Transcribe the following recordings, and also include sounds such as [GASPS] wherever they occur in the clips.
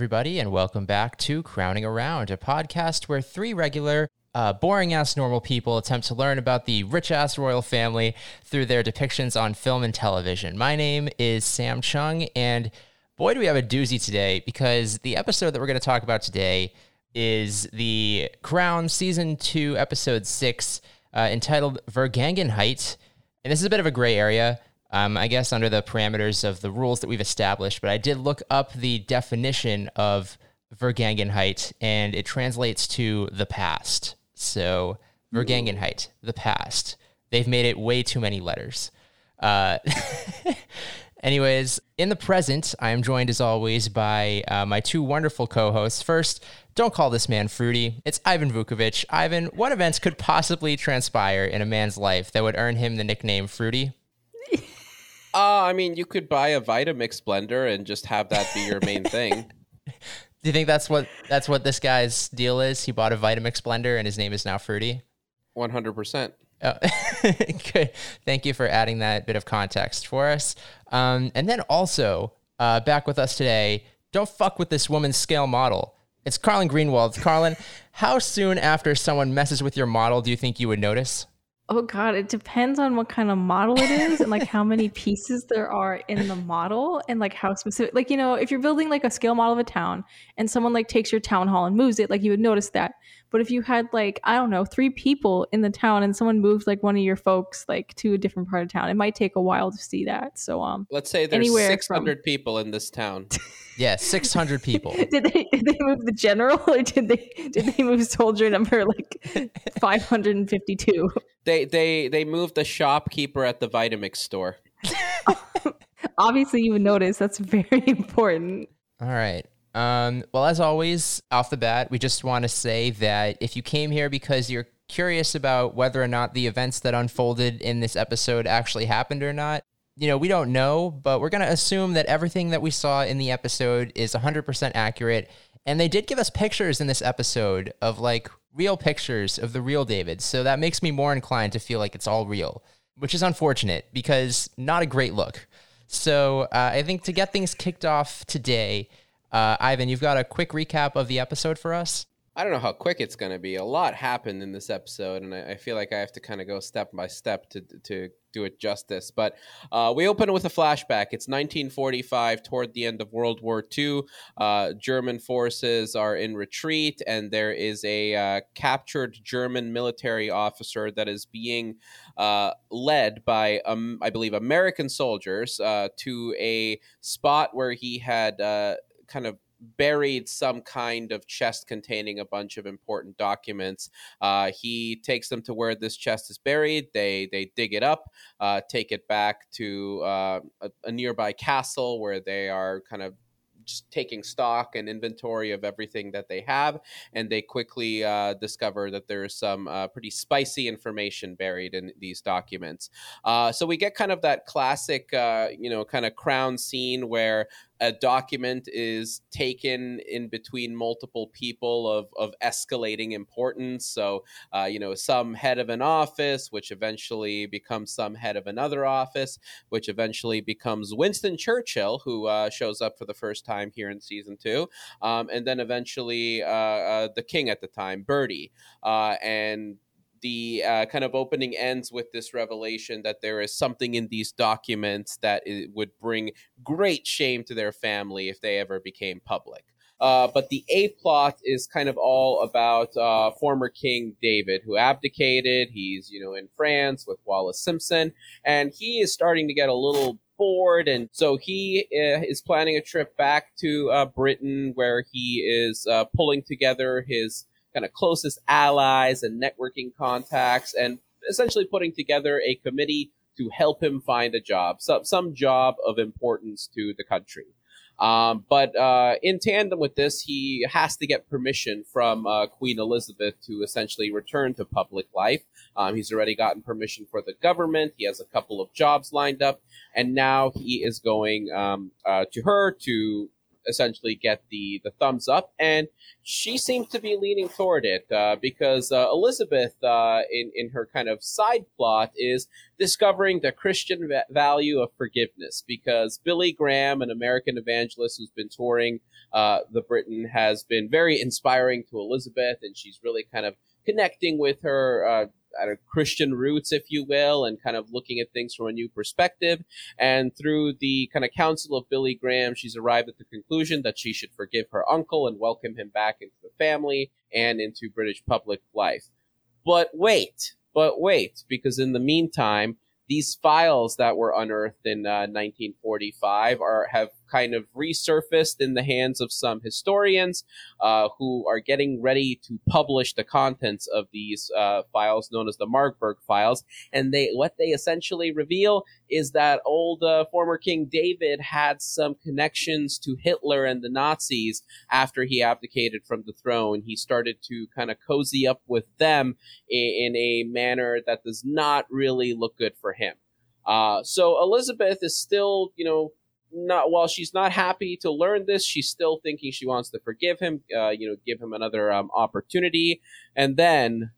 everybody, and welcome back to Crowning Around, a podcast where three regular, uh, boring ass normal people attempt to learn about the rich ass royal family through their depictions on film and television. My name is Sam Chung, and boy, do we have a doozy today because the episode that we're going to talk about today is the Crown Season 2, Episode 6, uh, entitled Vergangenheit. And this is a bit of a gray area um, I guess under the parameters of the rules that we've established. But I did look up the definition of Vergangenheit, and it translates to the past. So Vergangenheit, the past. They've made it way too many letters. Uh, [LAUGHS] anyways, in the present, I am joined as always by uh, my two wonderful co-hosts. First, don't call this man fruity. It's Ivan Vukovic. Ivan, what events could possibly transpire in a man's life that would earn him the nickname Fruity? Uh, I mean, you could buy a Vitamix blender and just have that be your main thing. [LAUGHS] Do you think that's what that's what this guy's deal is? He bought a Vitamix blender and his name is now Fruity. One hundred percent. Oh, [LAUGHS] good. Thank you for adding that bit of context for us. Um, and then also uh, back with us today. Don't fuck with this woman's scale model. It's Carlin Greenwald. Carlin, how soon after someone messes with your model do you think you would notice? Oh god, it depends on what kind of model it is and like how many [LAUGHS] pieces there are in the model and like how specific like you know, if you're building like a scale model of a town and someone like takes your town hall and moves it, like you would notice that. But if you had like, I don't know, three people in the town and someone moved like one of your folks like to a different part of town, it might take a while to see that. So um let's say there's six hundred people in this town. [LAUGHS] Yeah, six hundred people. [LAUGHS] did they did they move the general [LAUGHS] or did they did they move soldier number like five hundred and fifty two? They they they moved the shopkeeper at the Vitamix store. Obviously, you would notice. That's very important. All right. Um, well, as always, off the bat, we just want to say that if you came here because you're curious about whether or not the events that unfolded in this episode actually happened or not, you know, we don't know, but we're going to assume that everything that we saw in the episode is 100% accurate. And they did give us pictures in this episode of like real pictures of the real David. So that makes me more inclined to feel like it's all real, which is unfortunate because not a great look. So uh, I think to get things kicked off today, uh, Ivan, you've got a quick recap of the episode for us? I don't know how quick it's going to be. A lot happened in this episode, and I, I feel like I have to kind of go step by step to to do it justice. But uh, we open with a flashback. It's 1945, toward the end of World War II. Uh, German forces are in retreat, and there is a uh, captured German military officer that is being uh, led by, um, I believe, American soldiers uh, to a spot where he had uh, kind of buried some kind of chest containing a bunch of important documents. Uh, he takes them to where this chest is buried. They they dig it up, uh, take it back to uh, a, a nearby castle where they are kind of just taking stock and inventory of everything that they have, and they quickly uh, discover that there is some uh, pretty spicy information buried in these documents. Uh, so we get kind of that classic, uh, you know, kind of crown scene where a document is taken in between multiple people of, of escalating importance. So, uh, you know, some head of an office, which eventually becomes some head of another office, which eventually becomes Winston Churchill, who uh, shows up for the first time here in season two. Um, and then eventually uh, uh the king at the time, Bertie. Uh, and the uh, kind of opening ends with this revelation that there is something in these documents that would bring great shame to their family if they ever became public. Uh, but the A plot is kind of all about uh, former King David, who abdicated. He's, you know, in France with Wallis Simpson, and he is starting to get a little bored, and so he uh, is planning a trip back to uh, Britain, where he is uh, pulling together his kind of closest allies and networking contacts, and essentially putting together a committee to help him find a job, some, some job of importance to the country. Um, but uh, in tandem with this, he has to get permission from uh, Queen Elizabeth to essentially return to public life. Um, he's already gotten permission for the government. He has a couple of jobs lined up, and now he is going um, uh, to her to essentially get the the thumbs up, and she seems to be leaning toward it uh, because uh, Elizabeth, uh, in in her kind of side plot, is discovering the Christian va- value of forgiveness because Billy Graham, an American evangelist who's been touring uh, the Britain, has been very inspiring to Elizabeth, and she's really kind of connecting with her her Christian roots, if you will, and kind of looking at things from a new perspective. And through the kind of counsel of Billy Graham, she's arrived at the conclusion that she should forgive her uncle and welcome him back into the family and into British public life. But wait, but wait, because in the meantime, these files that were unearthed in uh, 1945 are have kind of resurfaced in the hands of some historians uh, who are getting ready to publish the contents of these uh, files known as the Marburg files. And they what they essentially reveal is that old uh, former King David had some connections to Hitler and the Nazis after he abdicated from the throne. He started to kind of cozy up with them in, in a manner that does not really look good for him. Uh, so Elizabeth is still, you know, not while she's not happy to learn this, she's still thinking she wants to forgive him, uh, you know, give him another um, opportunity. And then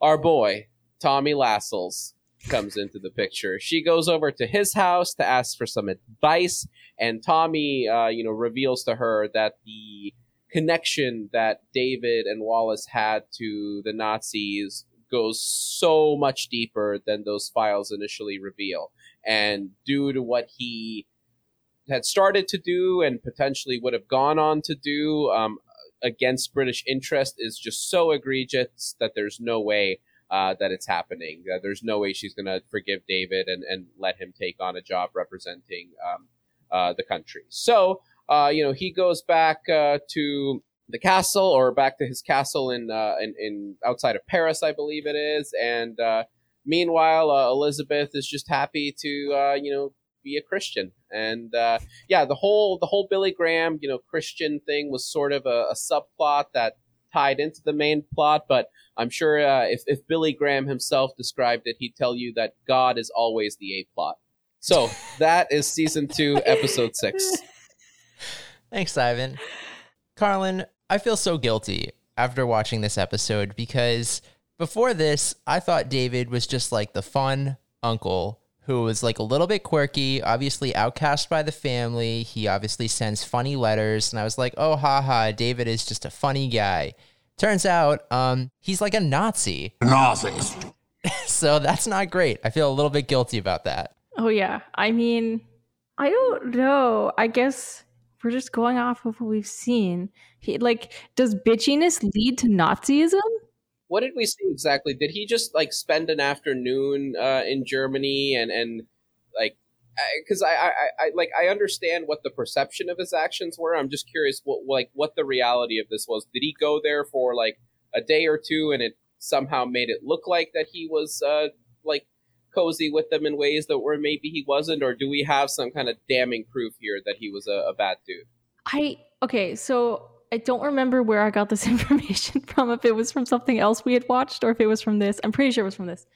our boy Tommy Lascelles comes into the picture. She goes over to his house to ask for some advice, and Tommy, uh, you know, reveals to her that the connection that David and Wallis had to the Nazis goes so much deeper than those files initially reveal. And due to what he had started to do and potentially would have gone on to do um, against British interest is just so egregious that there's no way uh, that it's happening. Uh, there's no way she's going to forgive David and, and let him take on a job representing um, uh, the country. So, uh, you know, he goes back uh, to the castle or back to his castle in, uh, in, in outside of Paris, I believe it is. And meanwhile, Elizabeth is just happy to, you know, be a Christian. And uh, yeah, the whole the whole Billy Graham, you know, Christian thing was sort of a, a subplot that tied into the main plot. But I'm sure uh, if if Billy Graham himself described it, he'd tell you that God is always the A plot. So that is season two, episode six. [LAUGHS] Thanks, Ivan. Carlin, I feel so guilty after watching this episode because before this, I thought David was just like the fun uncle who was like a little bit quirky, obviously outcast by the family. He obviously sends funny letters, and I was like, oh, haha, David is just a funny guy. Turns out, um, he's like a Nazi. Nazist. [LAUGHS] so that's not great. I feel a little bit guilty about that. Oh yeah. I mean, I don't know. I guess we're just going off of what we've seen. He, like, does bitchiness lead to Nazism? What did we see exactly? Did he just like spend an afternoon uh, in Germany and and like because I, I, I like I understand what the perception of his actions were. I'm just curious what like what the reality of this was. Did he go there for like a day or two and it somehow made it look like that he was uh, like cozy with them in ways that were maybe he wasn't, or do we have some kind of damning proof here that he was a, a bad dude? I okay, so I don't remember where I got this [LAUGHS] information from, if it was from something else we had watched or if it was from this. I'm pretty sure it was from this.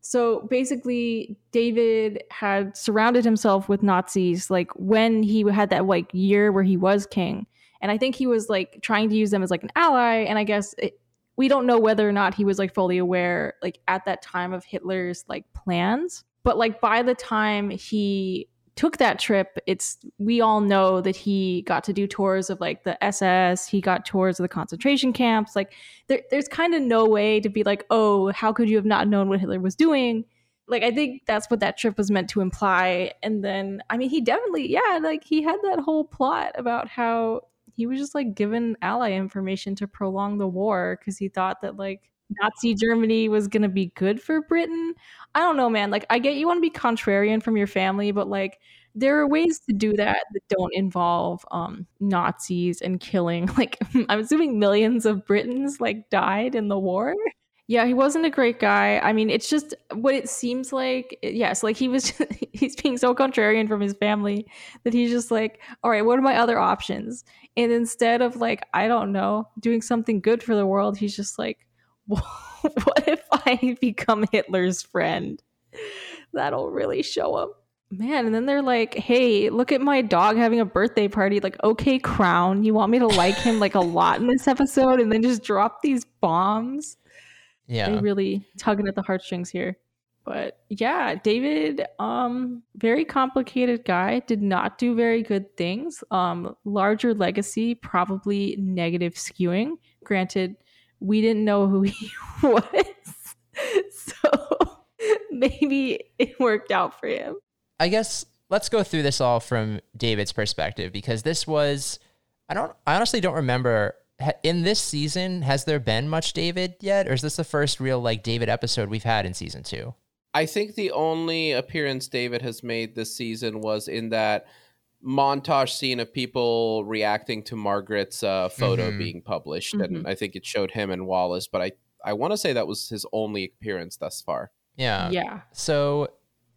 So basically, David had surrounded himself with Nazis like when he had that like year where he was king. And I think he was like trying to use them as like an ally. And I guess it, we don't know whether or not he was like fully aware like at that time of Hitler's like plans. But like by the time he took that trip, it's we all know that he got to do tours of like the SS, he got tours of the concentration camps. Like there, there's kind of no way to be like, oh, how could you have not known what Hitler was doing? Like I think that's what that trip was meant to imply. And then I mean he definitely, yeah, like he had that whole plot about how he was just like given ally information to prolong the war because he thought that like Nazi Germany was going to be good for Britain. I don't know, man. Like, I get you want to be contrarian from your family, but like, there are ways to do that that don't involve um, Nazis and killing. [LAUGHS] Like, [LAUGHS] I'm assuming millions of Britons like died in the war. Yeah, he wasn't a great guy. I mean, it's just what it seems like. Yes, like he was, [LAUGHS] he's being so contrarian from his family that he's just like, all right, what are my other options? And instead of like, I don't know, doing something good for the world, he's just like, [LAUGHS] what if I become Hitler's friend? That'll really show him. Man, and then they're like, "Hey, look at my dog having a birthday party." Like, okay, Crown, you want me to like him like a lot in this episode, and then just drop these bombs? Yeah, they really tugging at the heartstrings here. But yeah, David, um, very complicated guy, did not do very good things. Um, larger legacy, probably negative skewing. Granted, we didn't know who he [LAUGHS] was, so maybe it worked out for him. I guess let's go through this all from David's perspective because this was I don't I honestly don't remember in this season has there been much David yet or is this the first real like David episode we've had in season 2? I think the only appearance David has made this season was in that montage scene of people reacting to Margaret's uh, photo mm-hmm. being published, mm-hmm. and I think it showed him and Wallis. But I I want to say that was his only appearance thus far. Yeah. Yeah. So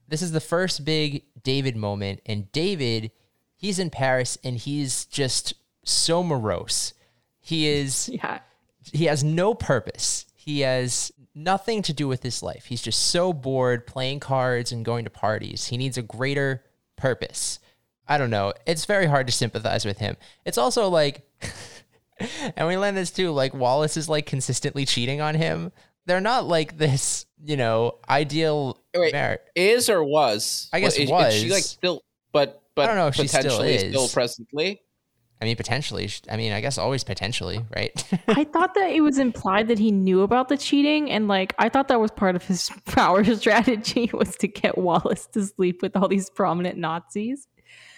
this is the first big David moment, and David, he's in Paris, and he's just so morose. He is. [LAUGHS] Yeah. He has no purpose. He has nothing to do with his life. He's just so bored playing cards and going to parties. He needs a greater purpose. I don't know. It's very hard to sympathize with him. It's also like, [LAUGHS] and we learned this too. Like Wallis is like consistently cheating on him. They're not like this, you know, ideal. Wait, mar- is or was? I guess well, is, was. Is she like still, but but I don't know if she still is. Still presently. I mean, potentially. I mean, I guess always potentially, right? I thought that it was implied that he knew about the cheating, and like I thought that was part of his [LAUGHS] power strategy was to get Wallis to sleep with all these prominent Nazis.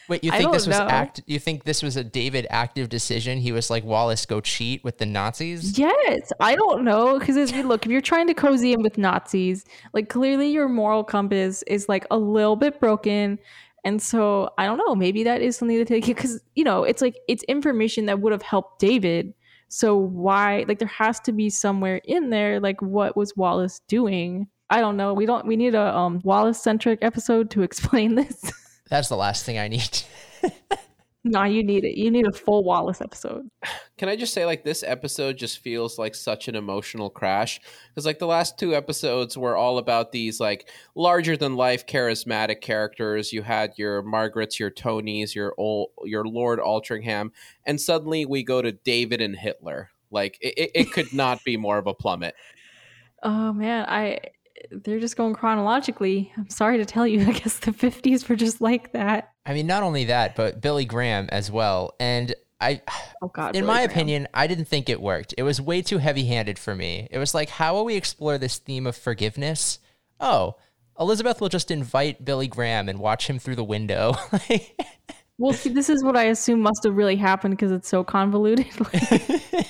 Wait, you think this was know. act? You think this was a David active decision? He was like Wallis, go cheat with the Nazis. Yes, I don't know because as we look, if you're trying to cozy in with Nazis, like clearly your moral compass is like a little bit broken. And so I don't know, maybe that is something to take because you know it's like it's information that would have helped David. So why like there has to be somewhere in there like what was Wallis doing? I don't know. We don't we need a um Wallis centric episode to [LAUGHS] explain this. That's the last thing I need. [LAUGHS] no, you need it. You need a full Wallis episode. Can I just say, like, this episode just feels like such an emotional crash? Because, like, the last two episodes were all about these, like, larger than life charismatic characters. You had your Margarets, your Tonys, your, old, your Lord Altrincham. And suddenly we go to David and Hitler. Like, it, it could not be more of a plummet. [LAUGHS] Oh, man. I they're just going chronologically. I'm sorry to tell you, [LAUGHS] I guess the 50s were just like that. I mean, not only that, but Billy Graham as well. And I, oh God, in Billy my Graham. opinion, I didn't think it worked. It was way too heavy handed for me. It was like, how will we explore this theme of forgiveness? Oh, Elizabeth will just invite Billy Graham and watch him through the window. [LAUGHS] well, see, this is what I assume must have really happened because it's so convoluted. [LAUGHS]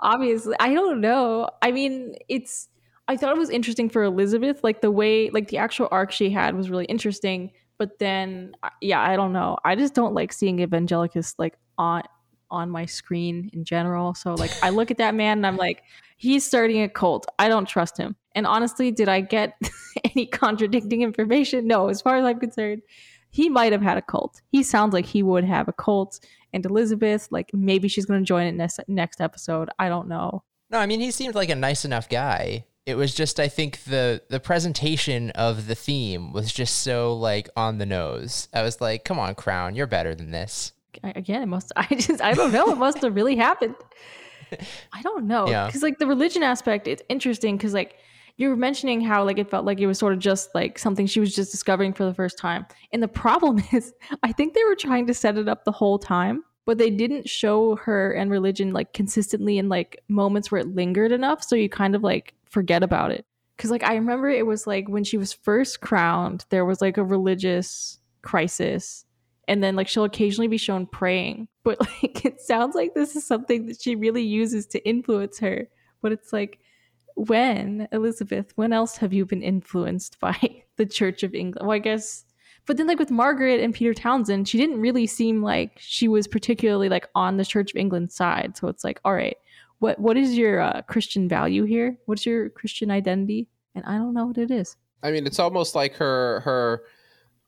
Obviously, I don't know. I mean, it's I thought it was interesting for Elizabeth, like the way, like the actual arc she had was really interesting. But then, yeah, I don't know. I just don't like seeing Evangelicus like on on my screen in general. So like, I look at that man and I'm like, he's starting a cult. I don't trust him. And honestly, did I get [LAUGHS] any contradicting information? No. As far as I'm concerned, he might have had a cult. He sounds like he would have a cult. And Elizabeth, like maybe she's going to join it next next episode. I don't know. No, I mean he seemed like a nice enough guy it was just I think the the presentation of the theme was just so like on the nose. I was like, "Come on, Crown, you're better than this." Again, it must. [LAUGHS] I just I don't know. It must have really happened. [LAUGHS] I don't know because like the religion aspect, it's interesting because like you were mentioning how like it felt like it was sort of just like something she was just discovering for the first time. And the problem [LAUGHS] is, I think they were trying to set it up the whole time but they didn't show her and religion like consistently in like moments where it lingered enough so you kind of like forget about it. Because like i remember it was like when she was first crowned there was like a religious crisis and then like she'll occasionally be shown praying. [LAUGHS] But like it sounds like this is something that she really uses to influence her. But it's like when elizabeth when else have you been influenced [LAUGHS] by the church of england? Well i guess but then like with Margaret and Peter Townsend, she didn't really seem like she was particularly like on the Church of England side. So it's like, all right, what what is your uh, Christian value here? What's your Christian identity? And I don't know what it is. I mean, it's almost like her her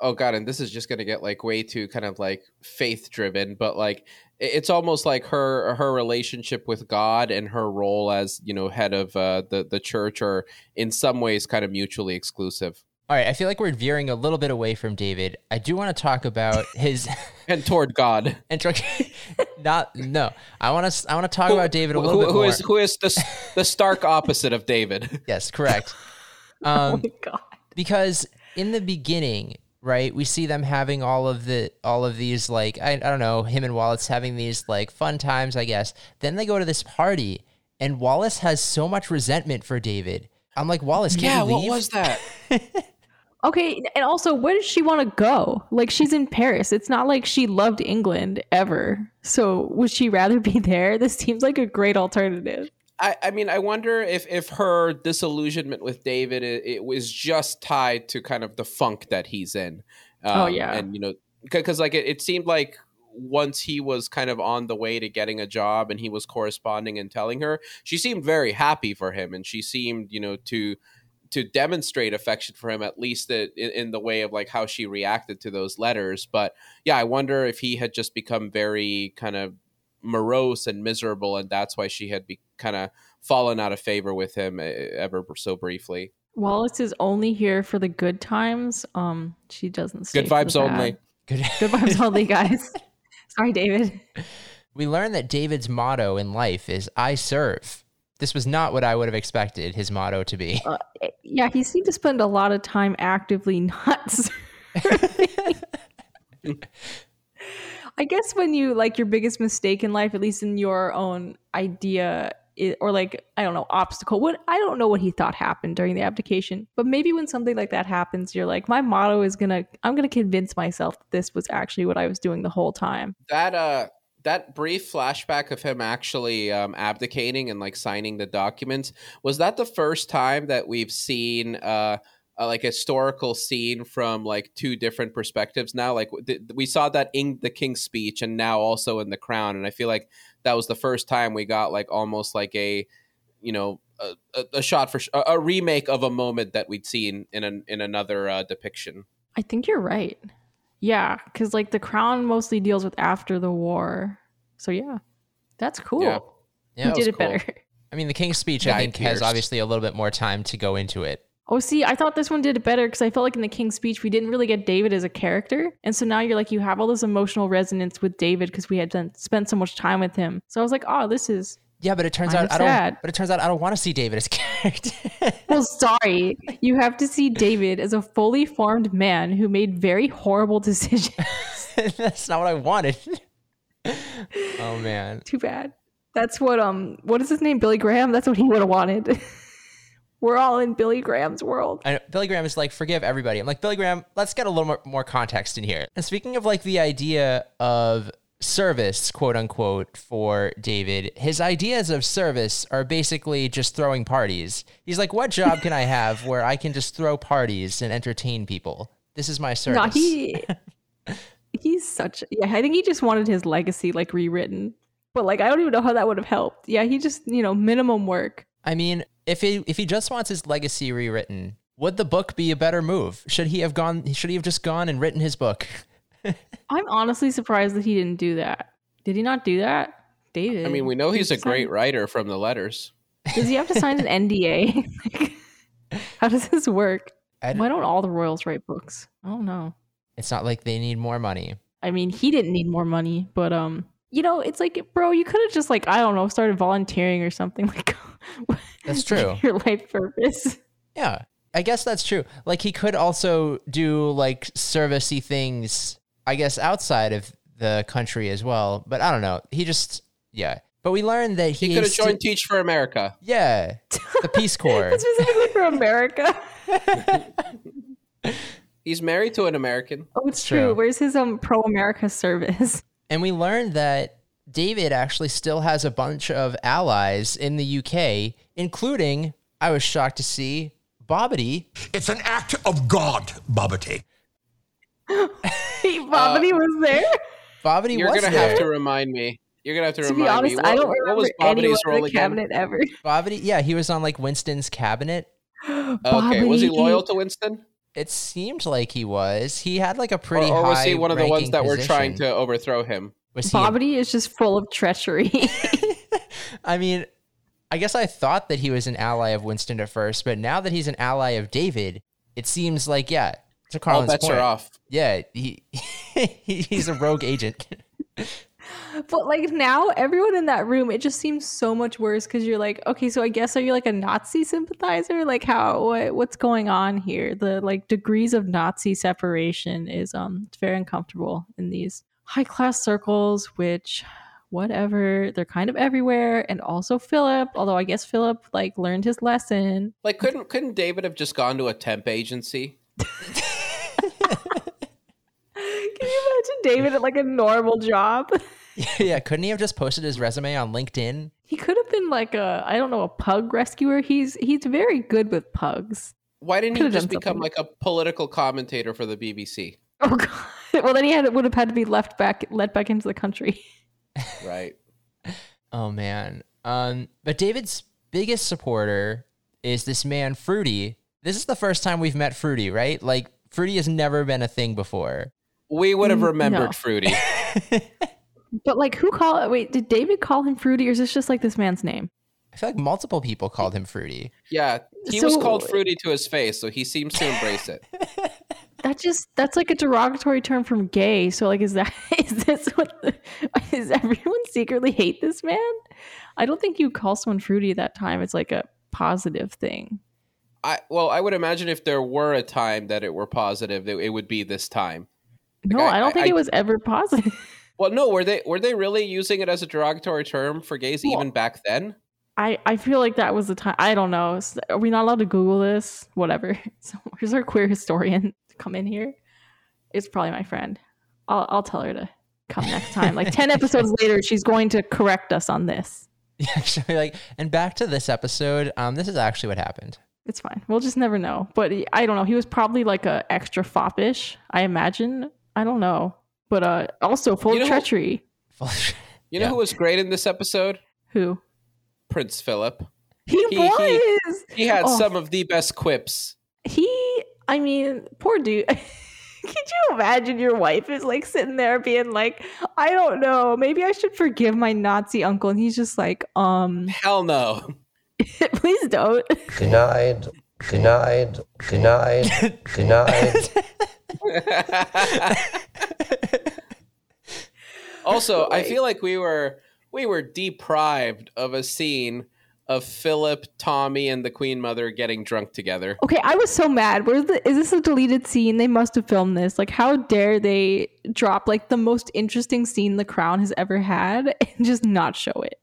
oh god and this is just going to get like way too kind of like faith driven but like it's almost like her her relationship with god and her role as you know head of uh, the the church are in some ways kind of mutually exclusive All right, I feel like we're veering a little bit away from David. I do want to talk about [LAUGHS] his and toward God. [LAUGHS] and tr- [LAUGHS] not no. I want to I want to talk about David a little who- bit who more. is who is the the stark opposite of David? yes, correct. oh Um, my god. because in the beginning, right, we see them having all of the all of these like I, I don't know, him and Wallis having these like fun times, I guess. Then they go to this party and Wallis has so much resentment for David. I'm like, Wallis, can yeah, you what was that? Okay, and also, where does she want to go? Like, she's in Paris. It's not like she loved England ever. So, would she rather be [LAUGHS] there? This seems like a great alternative. I, I mean, I wonder if if her disillusionment with David it, it was just tied to kind of the funk that he's in. Oh, Um, yeah. and you know, because like it, it seemed like once he was kind of on the way to getting a job and he was corresponding and telling her, she seemed very happy for him, and she seemed you know to to demonstrate affection for him at least in, in the way of like how she reacted to those letters. But yeah, I wonder if he had just become very kind of morose and miserable, and that's why she had be kind of fallen out of favor with him eh, ever so briefly. Wallis is only here for the good times. Um, she doesn't. Stay Good for the vibes only. Good. [LAUGHS] Good vibes only, guys. [LAUGHS] Sorry, David. We learn that David's motto in life is "I serve." This was not what I would have expected his motto to be. Uh, yeah, he seemed to spend a lot of time actively [LAUGHS] not serving. [LAUGHS] I guess when you like your biggest mistake in life, at least in your own idea, or like I don't know obstacle. What I don't know what he thought happened during the abdication, but maybe when something like that happens, you're like, my motto is gonna, I'm gonna convince myself that this was actually what I was doing the whole time. That uh, that brief flashback of him actually um, abdicating and like signing the documents was that the first time that we've seen uh. A, like historical scene from like two different perspectives now like th- we saw that in the king's speech and now also in the crown and i feel like that was the first time we got like almost like a you know a, a, a shot for sh- a, remake of a moment that we'd seen in an, in another uh, depiction I think you're right. Yeah, because like the crown mostly deals with after the war. So yeah, that's cool. Yeah. Yeah, he did it cool. better. [LAUGHS] I mean, the King's Speech, Guy I think, has obviously a little bit more time to go into it. Oh, see, I thought this one did it better because I felt like in the King's Speech we didn't really get David as a character, and so now you're like you have all this emotional resonance with David because we had done, spent so much time with him. So I was like, oh, this is Yeah, but it turns Kind out of I don't. But it turns out I don't want to see David as a [LAUGHS] character. well. Sorry, you have to see David as a fully formed man who made very horrible decisions. [LAUGHS] [LAUGHS] That's not what I wanted. oh man. Too bad. That's what um, what is his name? Billy Graham. That's what he would have wanted. We're all in Billy Graham's world. I know, Billy Graham is like, forgive everybody. I'm like, Billy Graham, let's get a little more, more context in here. And speaking of like the idea of service, quote unquote, for David, his ideas of service are basically just throwing parties. He's like, what job can I have where I can just throw parties and entertain people? This is my service. No, he [LAUGHS] he's such yeah, I think he just wanted his legacy like rewritten. But like I don't even know how that would have helped. Yeah, he just, you know, minimum work. I mean, if he if he just wants his legacy rewritten, would the book be a better move? Should he have gone? Should he have just gone and written his book? [LAUGHS] I'm honestly surprised that he didn't do that. Did he not do that? David. i mean we know he's a he sign- great writer from the letters Does he have to sign an NDA? Like, [LAUGHS] how does this work? Don't- Why don't all the royals write books? I don't know. It's not like they need more money. I mean, he didn't need more money, but um, you know, it's like, bro, you could have just like I don't know, started volunteering or something. [LAUGHS] Like, That's true. [LAUGHS] Your life purpose. Yeah, I guess that's true. Like he could also do like servicey things, I guess, outside of the country as well. But I don't know. He just yeah. But we learned that he, he could have is sti- joined teach for america yeah, the Peace [LAUGHS] Corps. It's specifically for America. [LAUGHS] he's married to an american Oh, it's True. true. Where's his um pro America service? and we learned that David actually still has a bunch of allies in the UK, including I was shocked to see Bobbity. It's an act of God, Bobbity. [LAUGHS] Hey, uh, Bobbity was there. Bobbity you're gonna there. have to remind me you're gonna have to, To be remind honest, me I what, don't what remember was anyone Bobbity's in role the again cabinet ever. Bobbity, yeah, he was on like Winston's cabinet. [GASPS] okay was he loyal to winston It seemed like he was. He had like a or, pretty or was he one of the ones ranking that were trying to overthrow him Was he? a- is just full of treachery. [LAUGHS] [LAUGHS] I mean, I guess I thought that he was an ally of Winston at first, but now that he's an ally of David, it seems like yeah, to All Carlin's bets point, are off. yeah, he, he [LAUGHS] he's a rogue agent. [LAUGHS] But like now, everyone in that room, it just seems so much worse because you're like, okay, so I guess are you like a Nazi sympathizer? Like how what, what's going on here? The like degrees of Nazi separation is um it's very uncomfortable in these high class circles, which whatever they're kind of everywhere and also philip although i guess philip like learned his lesson Like, couldn't couldn't David have just gone to a temp agency? Can you imagine david at like a normal job [LAUGHS] yeah, couldn't he have just posted his resume on LinkedIn? he could have been like a i don't know a pug rescuer he's he's very good with pugs Why didn't he Could've just become something. like a political commentator for the BBC? Oh god. [LAUGHS] Well, then he had would have had to be left back, let back into the country. [LAUGHS] Right. Oh man. Um, but David's biggest supporter is this man Fruity. This is the first time we've met Fruity, right? Like Fruity has never been a thing before. We would have Mm, remembered no. Fruity. [LAUGHS] But like, who call? Wait, did David call him Fruity, or is this just like this man's name? I feel like multiple people called him Fruity. Yeah, he was called Fruity to his face, so he seems to embrace it. [LAUGHS] That just that's like a derogatory term from gay. So like, is that [LAUGHS] is this what? The, is everyone secretly hate this man? I don't think you call someone Fruity that time. It's like a positive thing. I well, I would imagine if there were a time that it were positive, that it would be this time. No, I- I, don't think I- it was ever positive. [LAUGHS] Well, no, were they were they really using it as a derogatory term for gays Well- even back then? I, I feel like that was the time. I don't know. Are we not allowed to Google this? Whatever. [LAUGHS] So where's our queer historian to come in here? It's probably my friend. I'll I'll tell her to come next time. Like ten [LAUGHS] episodes later, she's going to correct us on this. Yeah, she'll be like, and back to this episode. Um, this is actually what happened. It's fine. We'll just never know. But I don't know. He was probably like a extra foppish. I imagine. I don't know. But uh, also full You of know- treachery. [LAUGHS] You know Yeah. who was great in this episode? Who? Prince Philip. He, He- he- was. He had Oh. some of the best quips. he i mean poor dude [LAUGHS] could you imagine your wife is like sitting there being like i don't know maybe i should forgive my nazi uncle and he's just like um Hell no. [LAUGHS] please don't Denied, denied, denied, [LAUGHS] denied. [LAUGHS] also, I feel like we were we were deprived of a scene of Philip, Tommy, and the Queen Mother getting drunk together. okay i was so mad. Where's the is this a deleted scene? They must have filmed this. Like how dare they drop like the most interesting scene the crown has ever had and just not show it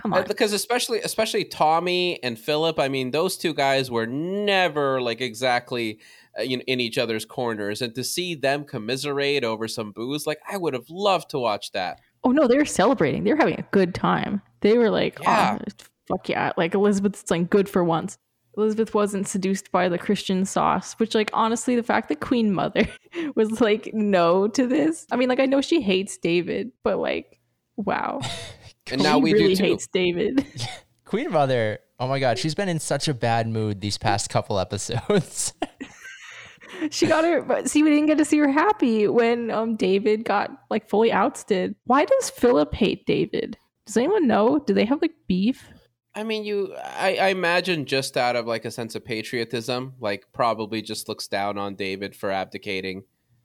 come on Uh, because especially especially Tommy and Philip, I mean, those two guys were never like exactly uh, you know, in each other's corners, and to see them commiserate over some booze, like I would have loved to watch that. Oh no, they were celebrating. They were having a good time. They were like, Yeah. oh, fuck yeah. Like Elizabeth's like good for once. Elizabeth wasn't seduced by the Christian sauce, which like honestly, the fact that Queen Mother [LAUGHS] was like no to this. I mean, like I know she hates David, but like, wow. [LAUGHS] [LAUGHS] And now she we really do too. hates David. [LAUGHS] Queen Mother. Oh my God, she's been in such a bad mood these past couple episodes. [LAUGHS] she got her but see we didn't get to see her happy when um David got like fully ousted. Why does Philip hate David? Does anyone know? Do they have like beef? I mean, you, I, I imagine just out of like a sense of patriotism, like probably just looks down on David for abdicating.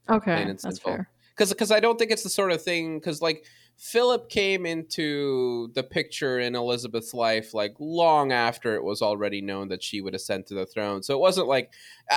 Okay, that's fair. because because I don't think it's the sort of thing because like Philip came into the picture in Elizabeth's life like long after it was already known that she would ascend to the throne. So it wasn't like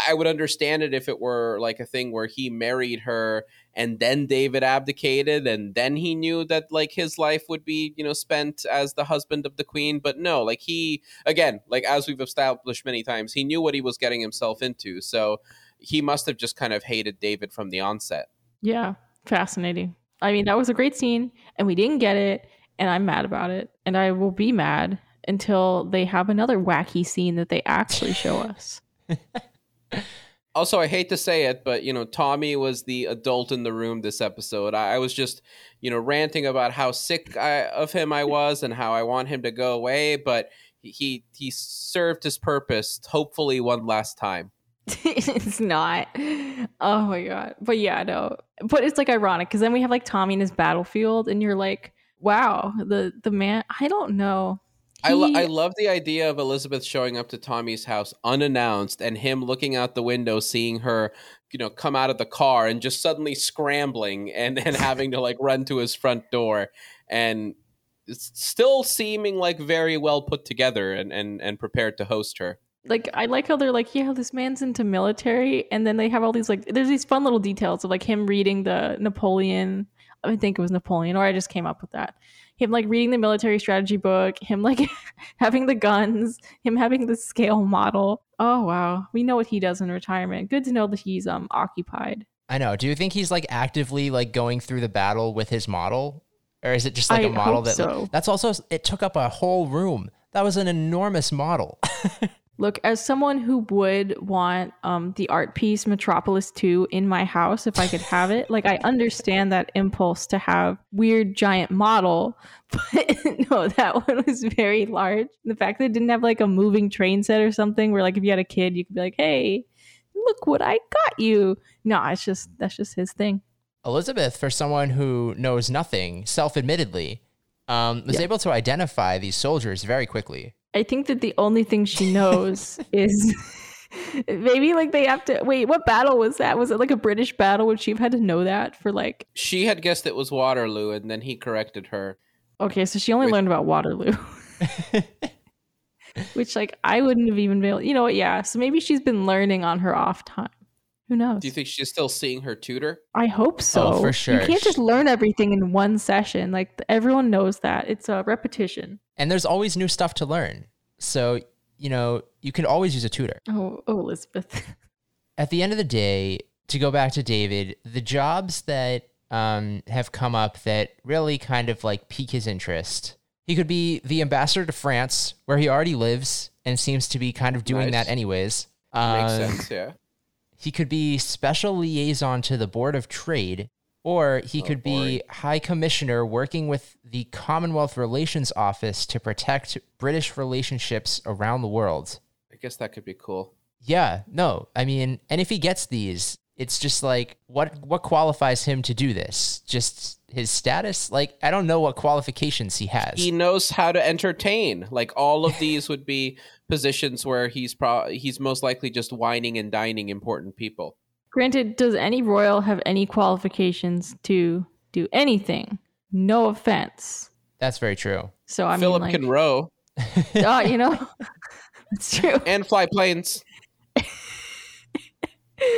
I would understand it if it were like a thing where he married her and then David abdicated and then he knew that like his life would be you know spent as the husband of the queen. But no, like he again like as we've established many times, he knew what he was getting himself into. So he must have just kind of hated David from the onset. Yeah, fascinating. I mean, that was a great scene, and we didn't get it, and I'm mad about it, and I will be mad until they have another wacky scene that they actually show [LAUGHS] us. Also, I hate to say it, but you know, Tommy was the adult in the room this episode. I, I was just, you know, ranting about how sick I, of him I was and how I want him to go away, but he he, he served his purpose, hopefully one last time. [LAUGHS] it's not. Oh my god. But yeah, no. But it's like ironic because then we have like Tommy in his battlefield, and you're like, wow, the the man. I don't know. I, lo- I love the idea of Elizabeth showing up to Tommy's house unannounced and him looking out the window, seeing her, you know, come out of the car and just suddenly scrambling and, and [LAUGHS] having to like run to his front door and still seeming like very well put together and, and, and prepared to host her. Like I like how they're like, yeah, this man's into military, and then they have all these like, there's these fun little details of like him reading the Napoleon. I think it was Napoleon, or I just came up with that. Him like reading the military strategy book, him like [LAUGHS] having the guns, him having the scale model. Oh wow, we know what he does in retirement. Good to know that he's um occupied. I know. Do you think he's like actively like going through the battle with his model, or is it just like a I model hope that so. that's also it took up a whole room? That was an enormous model. [LAUGHS] Look, as someone who would want um, the art piece Metropolis 2 in my house if I could have it, like I understand that impulse to have weird giant model, [LAUGHS] but no, that one was very large. The fact that it didn't have like a moving train set or something where like if you had a kid, you could be like, hey, look what I got you. No, it's just that's just his thing. Elizabeth, for someone who knows nothing, self-admittedly, um, was Yeah. able to identify these soldiers very quickly. I think that the only thing she knows [LAUGHS] is maybe like they have to wait. What battle was that? Was it like a British battle? Would she have had to know that for like? She had guessed it was Waterloo and then he corrected her. Okay, so she only Which- learned about Waterloo, [LAUGHS] which like I wouldn't have even been. Able, you know what? Yeah, so maybe she's been learning on her off time. Who knows? Do you think she's still seeing her tutor? I hope so. Oh, for sure. You can't just learn everything in one session. Like everyone knows that it's a repetition. And there's always new stuff to learn. So, you know, you can always use a tutor. Oh, oh, Elizabeth. [LAUGHS] At the end of the day, to go back to David, the jobs that um, have come up that really kind of like pique his interest. He could be the ambassador to France, where he already lives and seems to be kind of doing Nice. that anyways. Makes Um, sense, yeah. He could be special liaison to the Board of Trade, or he Oh, could be High Commissioner working with the Commonwealth Relations Office to protect British relationships around the world. I guess that could be cool. Yeah, no, I mean, and if he gets these, it's just like what what qualifies him to do this? Just his status? Like I don't know what qualifications he has. he knows how to entertain. Like all of these would be positions where he's pro- he's most likely just wining and dining important people. Granted, does any royal have any qualifications to do anything? No offense. That's very true. So I Philip mean, can row oh, [LAUGHS] you know, [LAUGHS] [LAUGHS] that's true. and fly planes.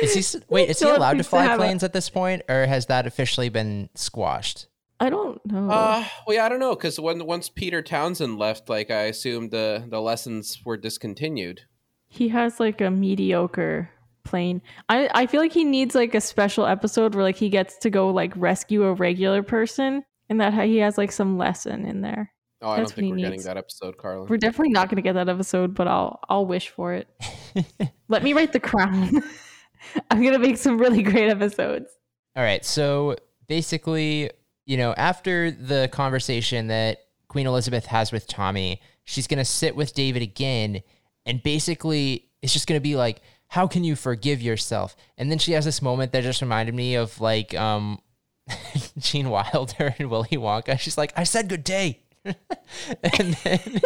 Is he wait? Is he allowed to needs to fly a- planes at this point, or has that officially been squashed? I don't know. Uh, well, yeah, I don't know because when once Peter Townsend left, like I assumed the the lessons were discontinued. he has like a mediocre plane. I I feel like he needs like a special episode where like he gets to go like rescue a regular person, and that he has like some lesson in there. Oh, I That's don't think what we're he getting needs. that episode, Carlin. We're definitely not going to get that episode, but I'll I'll wish for it. [LAUGHS] Let me write the crown. [LAUGHS] [LAUGHS] I'm gonna make some really great episodes. All right. So basically, you know, after the conversation that Queen Elizabeth has with Tommy, she's going to sit with David again. And basically, it's just going to be like, how can you forgive yourself? And then she has this moment that just reminded me of like um, [LAUGHS] Gene Wilder and Willy Wonka. She's like, I said good day. [LAUGHS] and then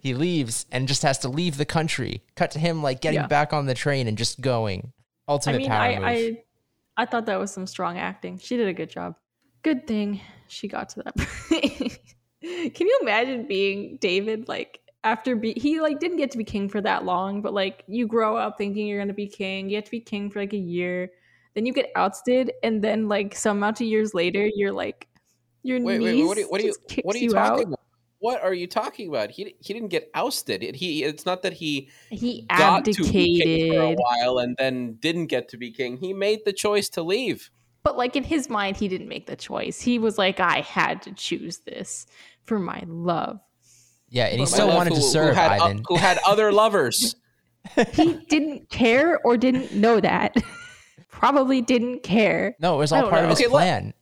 he leaves and just has to leave the country. Cut to him like getting Yeah. back on the train and just going. Ultimate I mean, power I, move. I I thought that was some strong acting. She did a good job. Good thing she got to that. [LAUGHS] Can you imagine being David like after be he like didn't get to be king for that long, but like you grow up thinking you're gonna be king, you have to be king for like a year, then you get ousted, and then like some amount of years later, you're like your Wait, niece wait, what are you what are you, what are you you talking out. about? What are you talking about? He he didn't get ousted. He it's not that he He got to be king for a while and then didn't get to be king. He made the choice to leave. but like in his mind, he didn't make the choice. He was like, I had to choose this for my love. yeah, and he still wanted who- to who serve had, o- Ivan. who had other [LAUGHS] lovers. he didn't care or didn't know that. [LAUGHS] Probably didn't care. No, it was all don't part of his Okay, let- plan.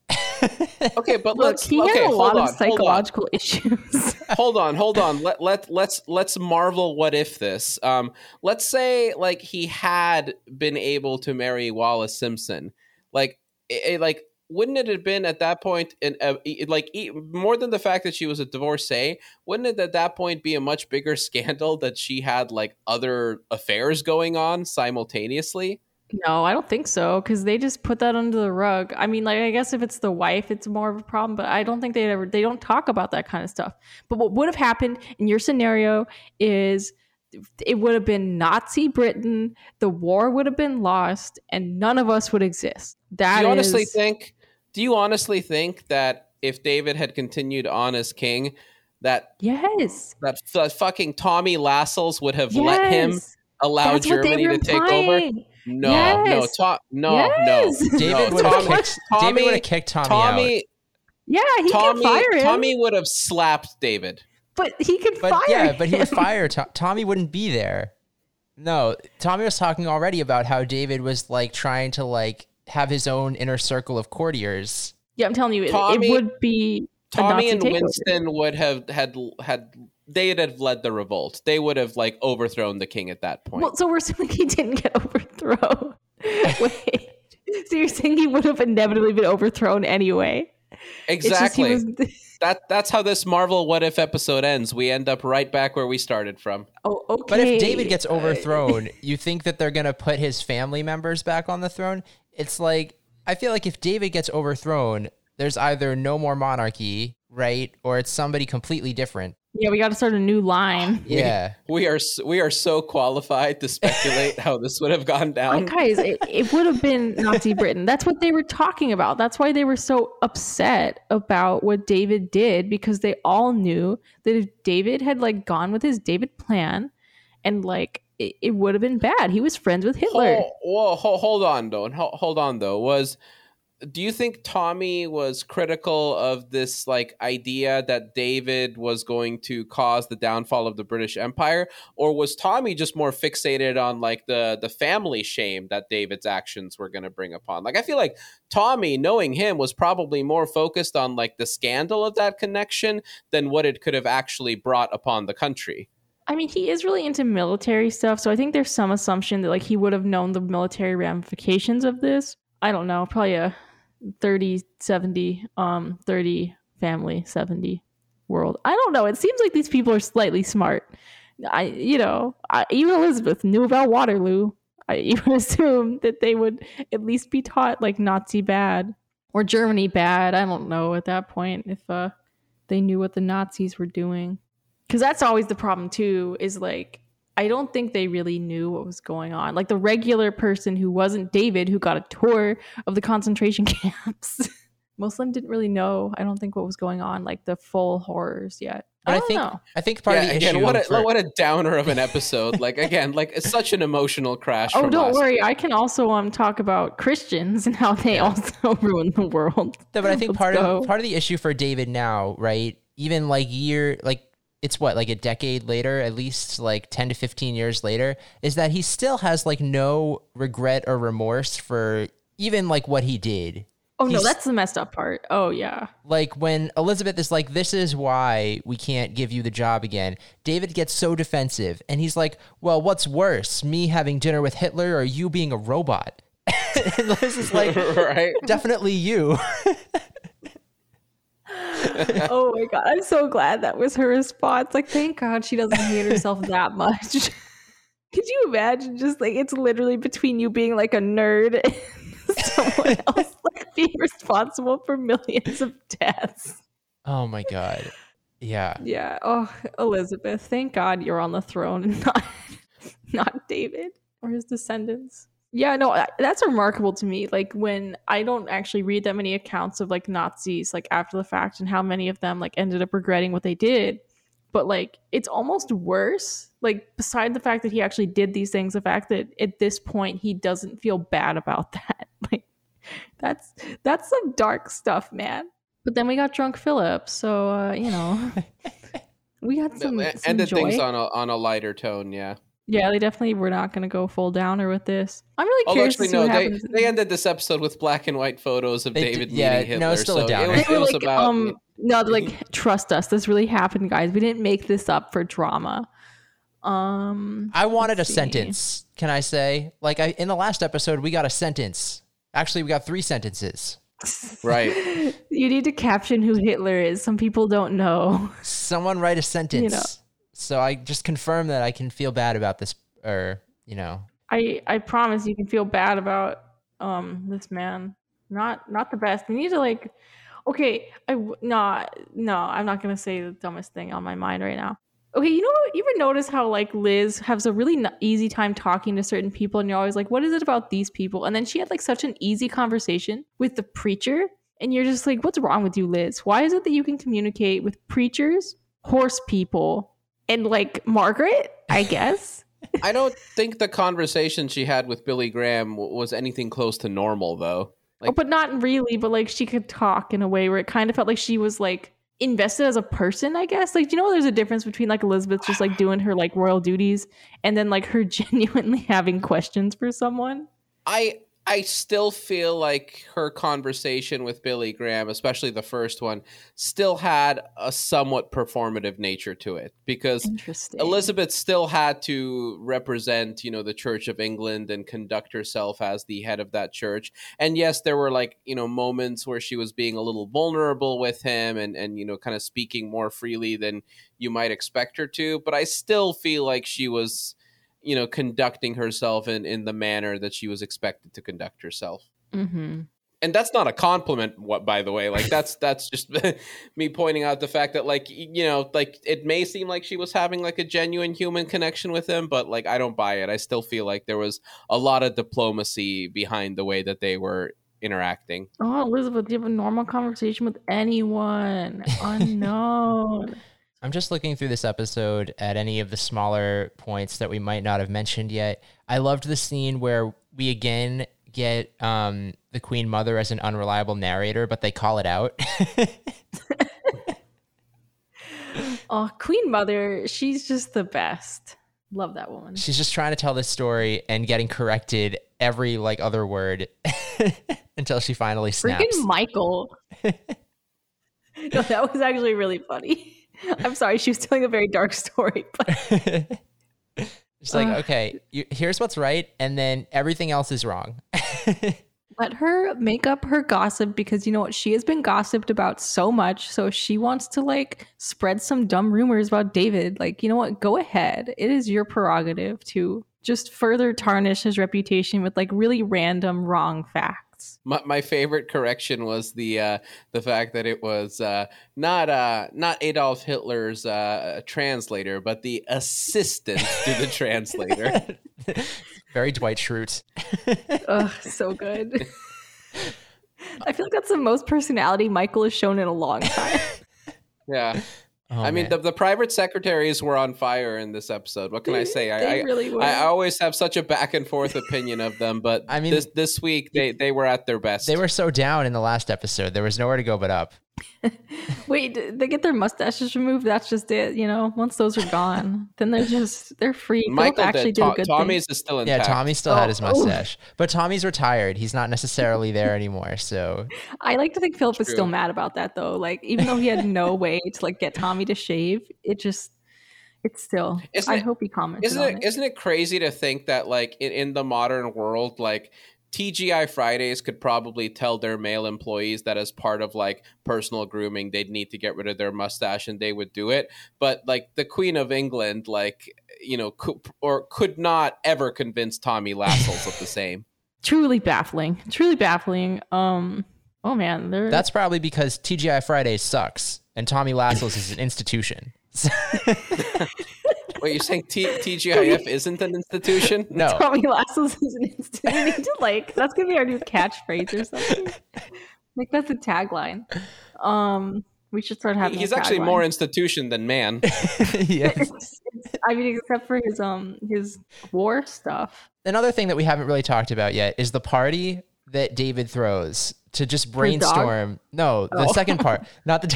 [LAUGHS] Okay, but Look, let's he okay, had a lot on, of hold psychological [LAUGHS] issues. [LAUGHS] hold on hold on let, let let's let's marvel what if this um let's say like he had been able to marry wallis simpson like eh, like wouldn't it have been at that point, in, uh, like e- more than the fact that she was a divorcee, wouldn't it at that point be a much bigger scandal that she had like other affairs going on simultaneously? No, I don't think so because they just put that under the rug. I mean, like I guess if it's the wife, it's more of a problem, but I don't think they ever they don't talk about that kind of stuff. But what would have happened in your scenario is it would have been Nazi Britain, the war would have been lost, and none of us would exist. That do you honestly is- think? Do you honestly think that if David had continued on as king, that yes, that, that fucking Tommy Lascelles would have let him yes. allow That's Germany to take over? Implying. No, Yes. no, to- no, Yes. no. David No, would have Tommy- kicked. David Tommy- would have kicked Tommy, out. Yeah, he Tommy, can fire him, Tommy would have slapped David. but he could But fire yeah, but he would fire [LAUGHS] To- Tommy. Wouldn't be there. No, Tommy was talking already about how David was like trying to like have his own inner circle of courtiers. Yeah, I'm telling you, it, Tommy- it would be a Tommy Nazi and takeover. Winston would have had had they'd have led the revolt. They would have like overthrown the king at that point. Well, so we're assuming he didn't get [LAUGHS] overthrown. [LAUGHS] Wait, so you're saying he would have inevitably been overthrown anyway? It's just he exactly. was- [LAUGHS] that that's how this Marvel What If episode ends. We end up right back where we started from. oh, okay. But if David gets overthrown, you think that they're gonna put his family members back on the throne? It's like I feel like if David gets overthrown, there's either no more monarchy, right, or it's somebody completely different. Yeah, we got to start a new line. Yeah. We are we are so qualified to speculate how this would have gone down. Guys, it, it would have been Nazi Britain. That's what they were talking about. That's why they were so upset about what David did because they all knew that if David had like gone with his David plan and like it, it would have been bad. He was friends with Hitler. Hold, whoa, ho- hold on though. and ho- Hold on though. Was do you think Tommy was critical of this like idea that David was going to cause the downfall of the British Empire, or was Tommy just more fixated on like the the family shame that David's actions were going to bring upon? Like I feel like Tommy, knowing him, was probably more focused on like the scandal of that connection than what it could have actually brought upon the country. I mean, he is really into military stuff, so I think there's some assumption that like he would have known the military ramifications of this. I don't know, probably a 30 70 um 30 family 70 world. I don't know. It seems like these people are slightly smart. I you know, I, even Elizabeth knew about Waterloo. I [LAUGHS] even assume that they would at least be taught like Nazi bad or Germany bad. I don't know at that point if uh they knew what the Nazis were doing because that's always the problem too is like i don't think they really knew what was going on like the regular person who wasn't david who got a tour of the concentration [LAUGHS] camps muslim didn't really know i don't think what was going on like the full horrors yet But I, don't think know. I think part of the again, issue what a for- what a downer of an episode. like again, like it's such an emotional crash. oh from don't worry week. i can also um talk about christians and how they also [LAUGHS] ruin the world No, but I think Let's [LAUGHS] part go. of part of the issue for David now, right? Even like year like it's what like a decade later, at least like 10 to 15 years later, is that he still has like no regret or remorse for even like what he did. oh no that's the messed up part oh yeah Like when Elizabeth is like, This is why we can't give you the job again. David gets so defensive and he's like, Well, what's worse, me having dinner with Hitler or you being a robot? [LAUGHS] and Liz is like, [LAUGHS] right? Definitely you. [LAUGHS] [LAUGHS] oh my god. I'm so glad that was her response. Like thank god she doesn't hate herself that much. [LAUGHS] Could you imagine just like it's literally between you being like a nerd and [LAUGHS] someone else like being responsible for millions of deaths. Oh my God. Yeah. yeah. Oh elizabeth thank god you're on the throne and not not david or his descendants yeah no that- that's remarkable to me like when i don't actually read that many accounts of like nazis like after the fact and how many of them like ended up regretting what they did but like it's almost worse like beside the fact that he actually did these things the fact that at this point he doesn't feel bad about [LAUGHS] that like that's that's some dark stuff man but then we got drunk philip so uh you know [LAUGHS] we got some, some Ended joy. things on a on a lighter tone. Yeah. Yeah, they definitely were not going to go full downer with this. I'm really Although curious actually, to see no, what they, happens. they ended this episode with black and white photos of They did- David yeah, meeting Hitler. no, it's still a downer. It was, They it were was like, about um, no, like, trust us, this really happened, guys. We didn't make this up for drama. Um, I wanted a see. sentence. Can I say? Like I in the last episode, we got a sentence. Actually, we got three sentences. Right. [LAUGHS] You need to caption who Hitler is. Some people don't know. Someone write a sentence. know. So I just confirm that I can feel bad about this, or you know, I I promise you can feel bad about um this man. Not not the best. You need to like. Okay, I no no. I'm not gonna say the dumbest thing on my mind right now. Okay, you know? You ever notice how like Liz has a really n- easy time talking to certain people, and you're always like, "What is it about these people?" And then she had like such an easy conversation with the preacher, and you're just like, "What's wrong with you, Liz? Why is it that you can communicate with preachers, horse people, and like Margaret? I [LAUGHS] guess." I don't think the conversation she had with Billy Graham was anything close to normal, though. oh, but not really. But like she could talk in a way where it kind of felt like she was like invested as a person. I guess. Like, do you know, there's a difference between like Elizabeth just like doing her like royal duties and then like her [LAUGHS] genuinely having questions for someone. I I still feel like her conversation with Billy Graham, especially the first one, still had a somewhat performative nature to it because Elizabeth still had to represent, you know, the Church of England and conduct herself as the head of that church. And yes, there were like, you know, moments where she was being a little vulnerable with him and and you know, kind of speaking more freely than you might expect her to, but I still feel like she was you know conducting herself in in the manner that she was expected to conduct herself Mm-hmm. and that's not a compliment what by the way like that's that's just [LAUGHS] me pointing out the fact that like you know like it may seem like she was having like a genuine human connection with him but like i don't buy it i still feel like there was a lot of diplomacy behind the way that they were interacting Oh, Elizabeth, do you have a normal conversation with anyone? [LAUGHS] Unknown. I'm just looking through this episode at any of the smaller points that we might not have mentioned yet. I loved the scene where we again get um, the Queen Mother as an unreliable narrator, but they call it out. [LAUGHS] oh, Queen Mother, she's just the best. Love that woman. She's just trying to tell this story and getting corrected every like other word [LAUGHS] until she finally snaps. Freaking Michael. [LAUGHS] no, that was actually really funny. [LAUGHS] I'm sorry, she was telling a very dark [LAUGHS] story, but [LAUGHS] She's like, Ugh. okay, you, here's what's right, and then everything else is wrong. let her make up her gossip because you know what? She has been gossiped about so much. So if she wants to like spread some dumb rumors about David, like, you know what? Go ahead. It is your prerogative to just further tarnish his reputation with like really random wrong facts. My, my favorite correction was the uh, the fact that it was uh, not uh, not Adolf Hitler's uh, translator, but the assistant to the translator. [LAUGHS] Very Dwight Schrute. [LAUGHS] Ugh, so good. [LAUGHS] I feel like that's the most personality Michael has shown in a long time. Yeah, Oh, I mean the, the private secretaries were on fire in this episode. What can I say? they I, I really were. I always have such a back and forth opinion of them, but [LAUGHS] I mean- this this week they they were at their best. they were so down in the last episode. There was nowhere to go but up. Wait, they get their mustaches removed. That's just it. You know, once those are gone, [LAUGHS] then they're just they're free. Philip Michael actually did. did a To- good Tommy's thing. is still Yeah, intact. Tommy still had Oh, his oh. mustache, but Tommy's retired. He's not necessarily there anymore. So I like to think Philip is still mad about that though. Like even though he had no [LAUGHS] way to like get Tommy to shave, it just it's still. Isn't I it- hope he comments. isn't it it. isn't it crazy to think that like in, in the modern world like TGI Fridays could probably tell their male employees that as part of like personal grooming they'd need to get rid of their mustache and they would do it but like the Queen of England like you know could, or could not ever convince Tommy Lascelles of the [LAUGHS] same Truly baffling. Truly baffling. Um. Oh man, they're that's probably because TGI Fridays sucks and Tommy Lascelles is an institution. [LAUGHS] [LAUGHS] Wait, you're saying T- TGIF [LAUGHS] isn't an institution? No, [LAUGHS] Tommy Lascelles is an instant. We need to like that's gonna be our new catchphrase or something. like that's a tagline. Um, we should start having. He's a actually tagline. more institution than man. [LAUGHS] yes. I mean, except for his um his war stuff. Another thing that we haven't really talked about yet is the party that David throws to just brainstorm. No, the Oh. second part, not the.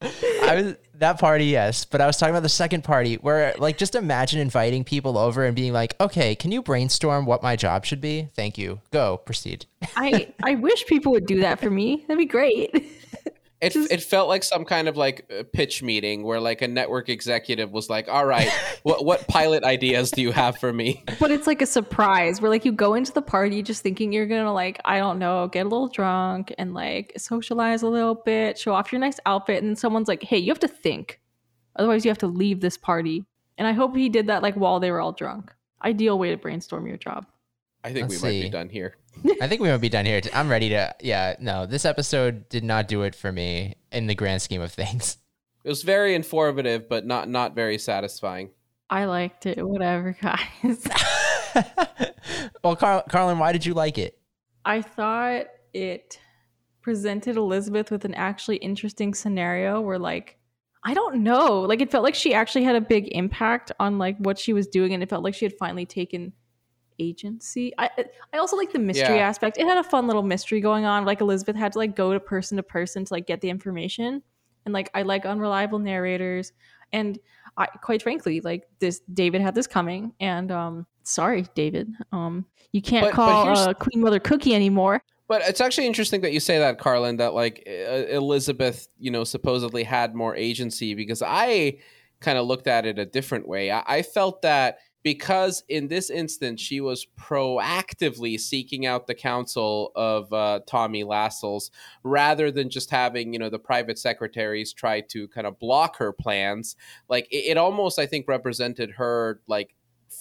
I was that party, yes, but I was talking about the second party where, like, just imagine inviting people over and being like, "Okay, can you brainstorm what my job should be? Thank you. Go, proceed." I I wish people would do that for me. That'd be great. It, Just- it felt like some kind of like uh, pitch meeting where like a network executive was like, "All right, [LAUGHS] what what pilot ideas do you have for me?" But it's like a surprise where like you go into the party just thinking you're gonna like, I don't know, get a little drunk and like socialize a little bit, show off your nice outfit, and someone's like, Hey, you have to think. Otherwise you have to leave this party. And I hope he did that like while they were all drunk. Ideal way to brainstorm your job. I think Let's we might be done here. I think we might be done here. I'm ready to. Yeah, no, this episode did not do it for me in the grand scheme of things. It was very informative, but not not very satisfying. I liked it, whatever, guys. [LAUGHS] well, Carl, Carlin, why did you like it? I thought it presented Elizabeth with an actually interesting scenario where like I don't know, like it felt like she actually had a big impact on like what she was doing and it felt like she had finally taken agency. I I also like the mystery Yeah. aspect. It had a fun little mystery going on. Like Elizabeth had to like go to person to person to like get the information. And like I like unreliable narrators and I quite frankly, like this David had this coming and um sorry, David. Um you can't But- but call here's- uh, Queen Mother Cookie anymore. But it's actually interesting that you say that, Carlin. That like uh, Elizabeth, you know, supposedly had more agency because I kind of looked at it a different way. I, I felt that because in this instance she was proactively seeking out the counsel of uh, Tommy Lascelles rather than just having you know the private secretaries try to kind of block her plans. Like it, it almost, I think, represented her like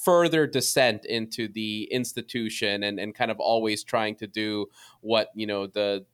further descent into the institution and, and kind of always trying to do what you know the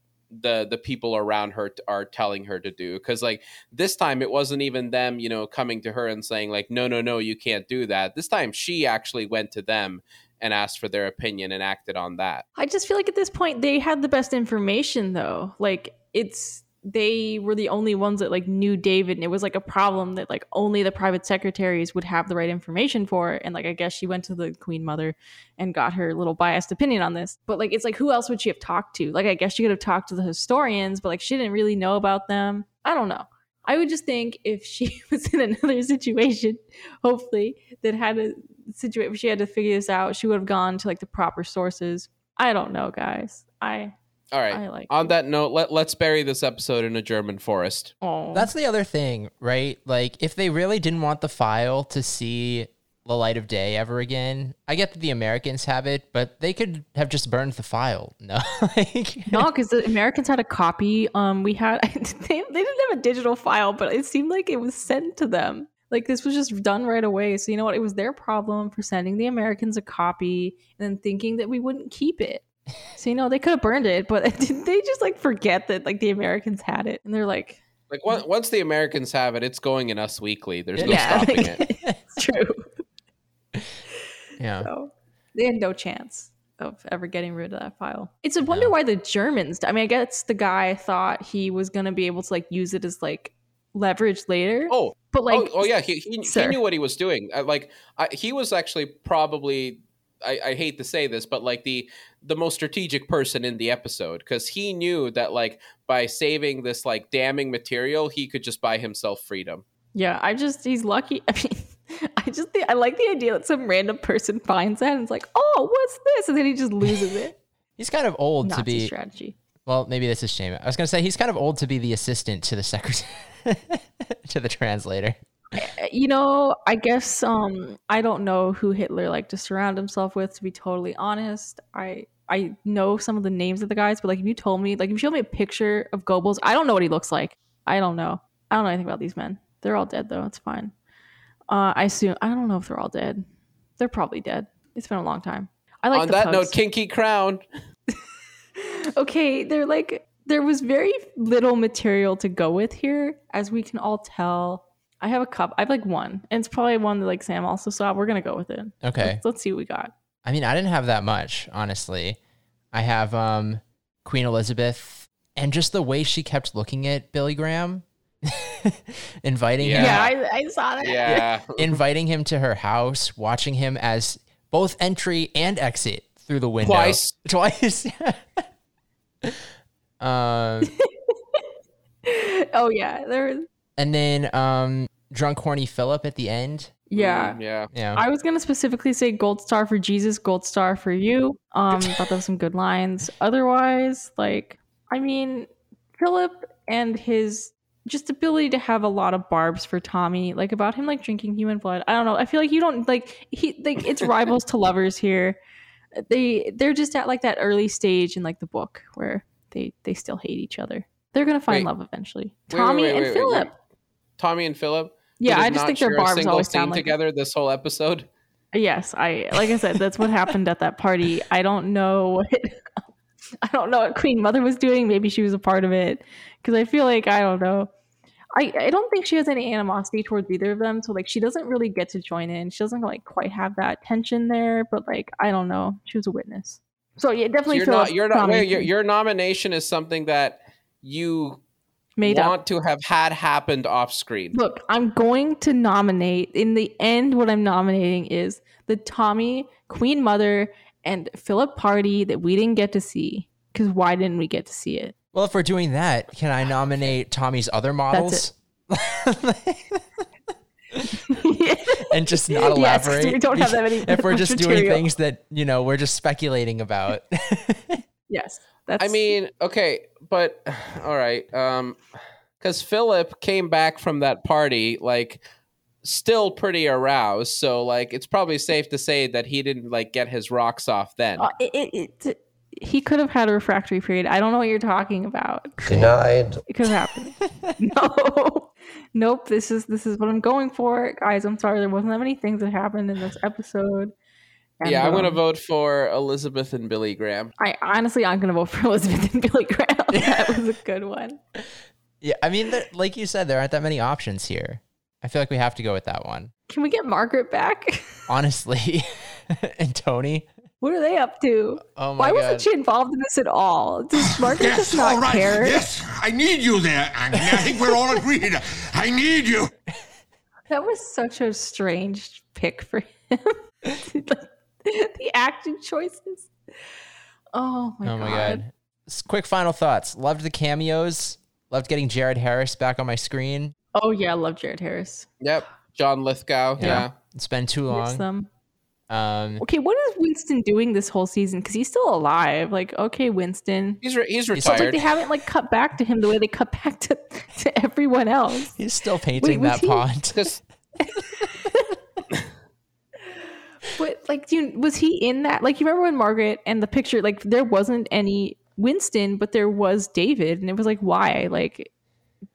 the the people around her t- are telling her to do. Because like this time it wasn't even them you know coming to her and saying like no no no you can't do that. This time she actually went to them and asked for their opinion and acted on that. I just feel like at this point they had the best information though. Like it's they were the only ones that like knew David and it was like a problem that like only the private secretaries would have the right information for and like I guess she went to the queen mother and got her little biased opinion on this. But like it's like who else would she have talked to? Like I guess she could have talked to the historians, but like she didn't really know about them. I don't know. I would just think if she [LAUGHS] was in another situation, hopefully, that had a situation she had to figure this out, she would have gone to like the proper sources. I don't know, guys. I all right I like on that note let, let's bury this episode in a german forest Oh, That's the other thing, right? Like, if they really didn't want the file to see the light of day ever again, I get that the Americans have it, but they could have just burned the file. [LAUGHS] No, like, no, because the Americans had a copy. Um, we had [LAUGHS] they, they didn't have a digital file, but it seemed like it was sent to them. Like this was just done right away. So you know what? It was their problem for sending the Americans a copy and then thinking that we wouldn't keep it. So you know they could have burned it, but [LAUGHS] did they just like forget that like the Americans had it and they're like, like on- once the americans have it it's going in us weekly there's no Yeah. [LAUGHS] stopping it it's true. yeah. So they had no chance of ever getting rid of that file. It's a wonder why the Germans. I mean, I guess the guy thought he was gonna be able to like use it as like leverage later. oh but like, oh, oh yeah, he, he, he knew what he was doing. Uh, like I, he was actually probably. I, I hate to say this, but like the the most strategic person in the episode because he knew that like by saving this like damning material, he could just buy himself freedom. yeah, I just he's lucky. [LAUGHS] I mean, I just think I like the idea that some random person [LAUGHS] finds that and it's like, oh, what's this? And then he just loses it. [LAUGHS] He's kind of old to be. strategy. Well, maybe this is shame. I was gonna say he's kind of old to be the assistant to the secretary, to the translator. Uh, You know, I guess um I don't know who Hitler liked to surround himself with. To be totally honest, I I know some of the names of the guys, but like if you told me, like if you showed me a picture of Goebbels, I don't know what he looks like. I don't know. I don't know anything about these men. They're all dead though. It's fine. Uh, I assume I don't know if they're all dead. They're probably dead. It's been a long time. I like On that note. Kinky Crown. [LAUGHS] okay, they're like there was very little material to go with here, as we can all tell. I have a cup. I have like one, and it's probably one that like Sam also saw. We're gonna go with it. Okay. Let's, let's see what we got. I mean, I didn't have that much, honestly. I have um Queen Elizabeth and just the way she kept looking at Billy Graham, [LAUGHS] inviting him Yeah. Yeah, I, I saw that. Yeah, [LAUGHS] inviting him to her house, watching him as both entry and exit through the window. Twice. [LAUGHS] Twice. um, oh yeah, there. and then um, drunk horny Philip at the end. Yeah. Mm, yeah. Yeah. I was gonna specifically say gold star for Jesus, gold star for you. Um, thought those were some good lines. Otherwise, like, I mean, Philip and his just ability to have a lot of barbs for Tommy, like about him like drinking human blood. I don't know. I feel like you don't like he like it's [LAUGHS] rivals to lovers here. They they're just at like that early stage in like the book where they they still hate each other. They're gonna find Wait. love eventually. Wait, Tommy wait, wait, and wait, wait. Philip. Tommy and Philip. Yeah, I just think their barbs always sound like together this whole episode. Yes, I like I said, that's what happened at that party. I don't know what [LAUGHS] I don't know what Queen Mother was doing. Maybe she was a part of it because I feel like I don't know. I, I don't think she has any animosity towards either of them. So like she doesn't really get to join in. She doesn't like quite have that tension there. But like I don't know. She was a witness. So yeah, So definitely. you're not. You're not. Wait, your, your nomination is something that you made want up. to have had happened off screen. Look, I'm going to nominate. In the end, what I'm nominating is the Tommy Queen Mother and Philip party that we didn't get to see. Because why didn't we get to see it? Well, if we're doing that, can I nominate Tommy's other models? [LAUGHS] and just not [LAUGHS] Yes, 'cause elaborate. we don't have that many- if we're much just doing things that you know we're just speculating about. [LAUGHS] Yes, that's. I mean, okay, but [SIGHS] all right, um, because Philip came back from that party like still pretty aroused, so like it's probably safe to say that he didn't like get his rocks off then. Uh, it, it, it, he could have had a refractory period. I don't know what you're talking about. Denied. [LAUGHS] It could have happened. [LAUGHS] no, nope. This is this is what I'm going for, guys. I'm sorry, there wasn't that many things that happened in this episode. And, yeah, I'm gonna um, vote for Elizabeth and Billy Graham. I honestly, I'm gonna vote for [LAUGHS] Elizabeth and Billy Graham. [LAUGHS] that was a good one. yeah, I mean, like you said, there aren't that many options here. I feel like we have to go with that one. Can we get Margaret back? [LAUGHS] Honestly, and Tony. what are they up to? Oh my Why god. wasn't she involved in this at all? Does [SIGHS] Margaret Yes, just not all right. care? Yes, I need you there, Anthony. I think we're all agreed. I need you. That was such a strange pick for him. Like, [LAUGHS] the acting choices. Oh my oh god. my god. S- Quick final thoughts. Loved the cameos. Loved getting Jared Harris back on my screen. Oh yeah, I love Jared Harris. Yep, John Lithgow. Yeah. It's been too long. them. Um, Okay, what is Winston doing this whole season? Because he's still alive. Like, okay, Winston. he's re- he's He's- It's like retired. they haven't like cut back to him the way they cut back to, [LAUGHS] to everyone else. he's still painting was that he- pond. [LAUGHS] But like, do you, was he in that? Like, you remember when Margaret and the picture? Like, there wasn't any Winston, but there was David, and it was like, why? Like,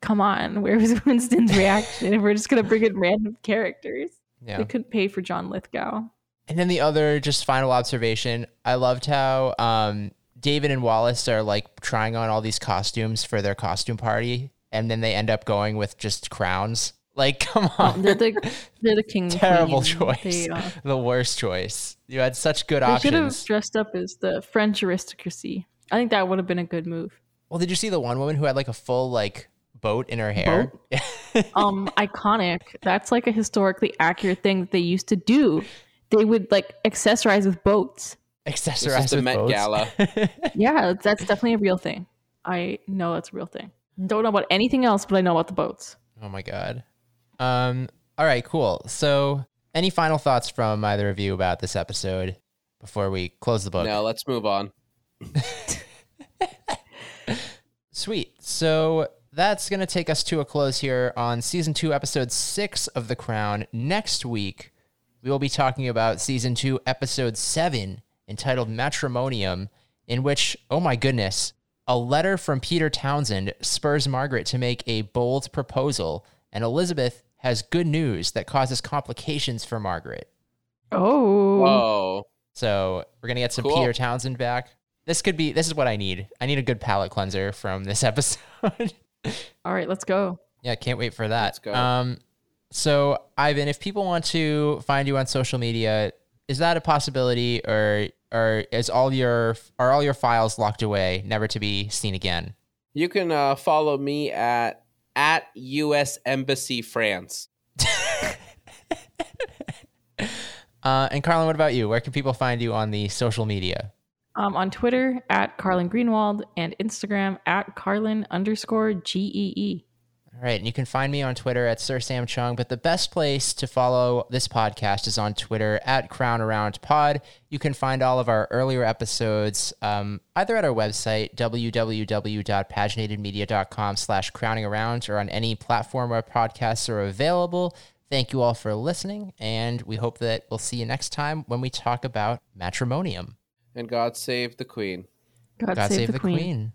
come on, where was [LAUGHS] Winston's reaction? if we're just gonna bring in random characters, Yeah. they couldn't pay for John Lithgow. And then the other just final observation, I loved how um, David and Wallis are like trying on all these costumes for their costume party, and then they end up going with just crowns. Like, [LAUGHS] come on, They're the they're the king. terrible queen. choice, They, uh, [LAUGHS] the worst choice. You had such good options. they should have dressed up as the French aristocracy. I think that would have been a good move. Well, did you see the one woman who had like a full like boat in her hair? [LAUGHS] um iconic that's like a historically accurate thing that they used to do they would like accessorize with boats Accessorize the with Met boats. Gala. yeah that's definitely a real thing i know that's a real thing don't know about anything else but i know about the boats Oh my god. Um. All right. Cool. So, any final thoughts from either of you about this episode before we close the book? no, let's move on. [LAUGHS] Sweet. So that's going to take us to a close here on season two, episode six of The Crown. Next week, we will be talking about season two, episode seven, entitled Matrimonium, in which, oh my goodness, a letter from Peter Townsend spurs Margaret to make a bold proposal, and Elizabeth has good news that causes complications for Margaret. oh Whoa. So we're gonna get some Cool. Peter Townsend back. This could be. This is what I need. I need a good palate cleanser from this [LAUGHS] episode. all right let's go yeah, can't wait for that. Let's go. Um, so Ivan, if people want to find you on social media, is that a possibility, or or is all your are all your files locked away, never to be seen again? You can uh, follow me at at U.S. Embassy France. [LAUGHS] Uh, and Carlin, what about you? Where can people find you on the social media? um, on twitter at carlin greenwald and instagram at carlin underscore E gee All right, and you can find me on Twitter at Sir Sam Chung, but the best place to follow this podcast is on Twitter at Crown Around Pod. You can find all of our earlier episodes um, either at our website, www.paginatedmedia.com slash crowning around, or on any platform where podcasts are available. Thank you all for listening, and we hope that we'll see you next time when we talk about matrimonium. And God save the Queen. God, God save, the, queen. queen.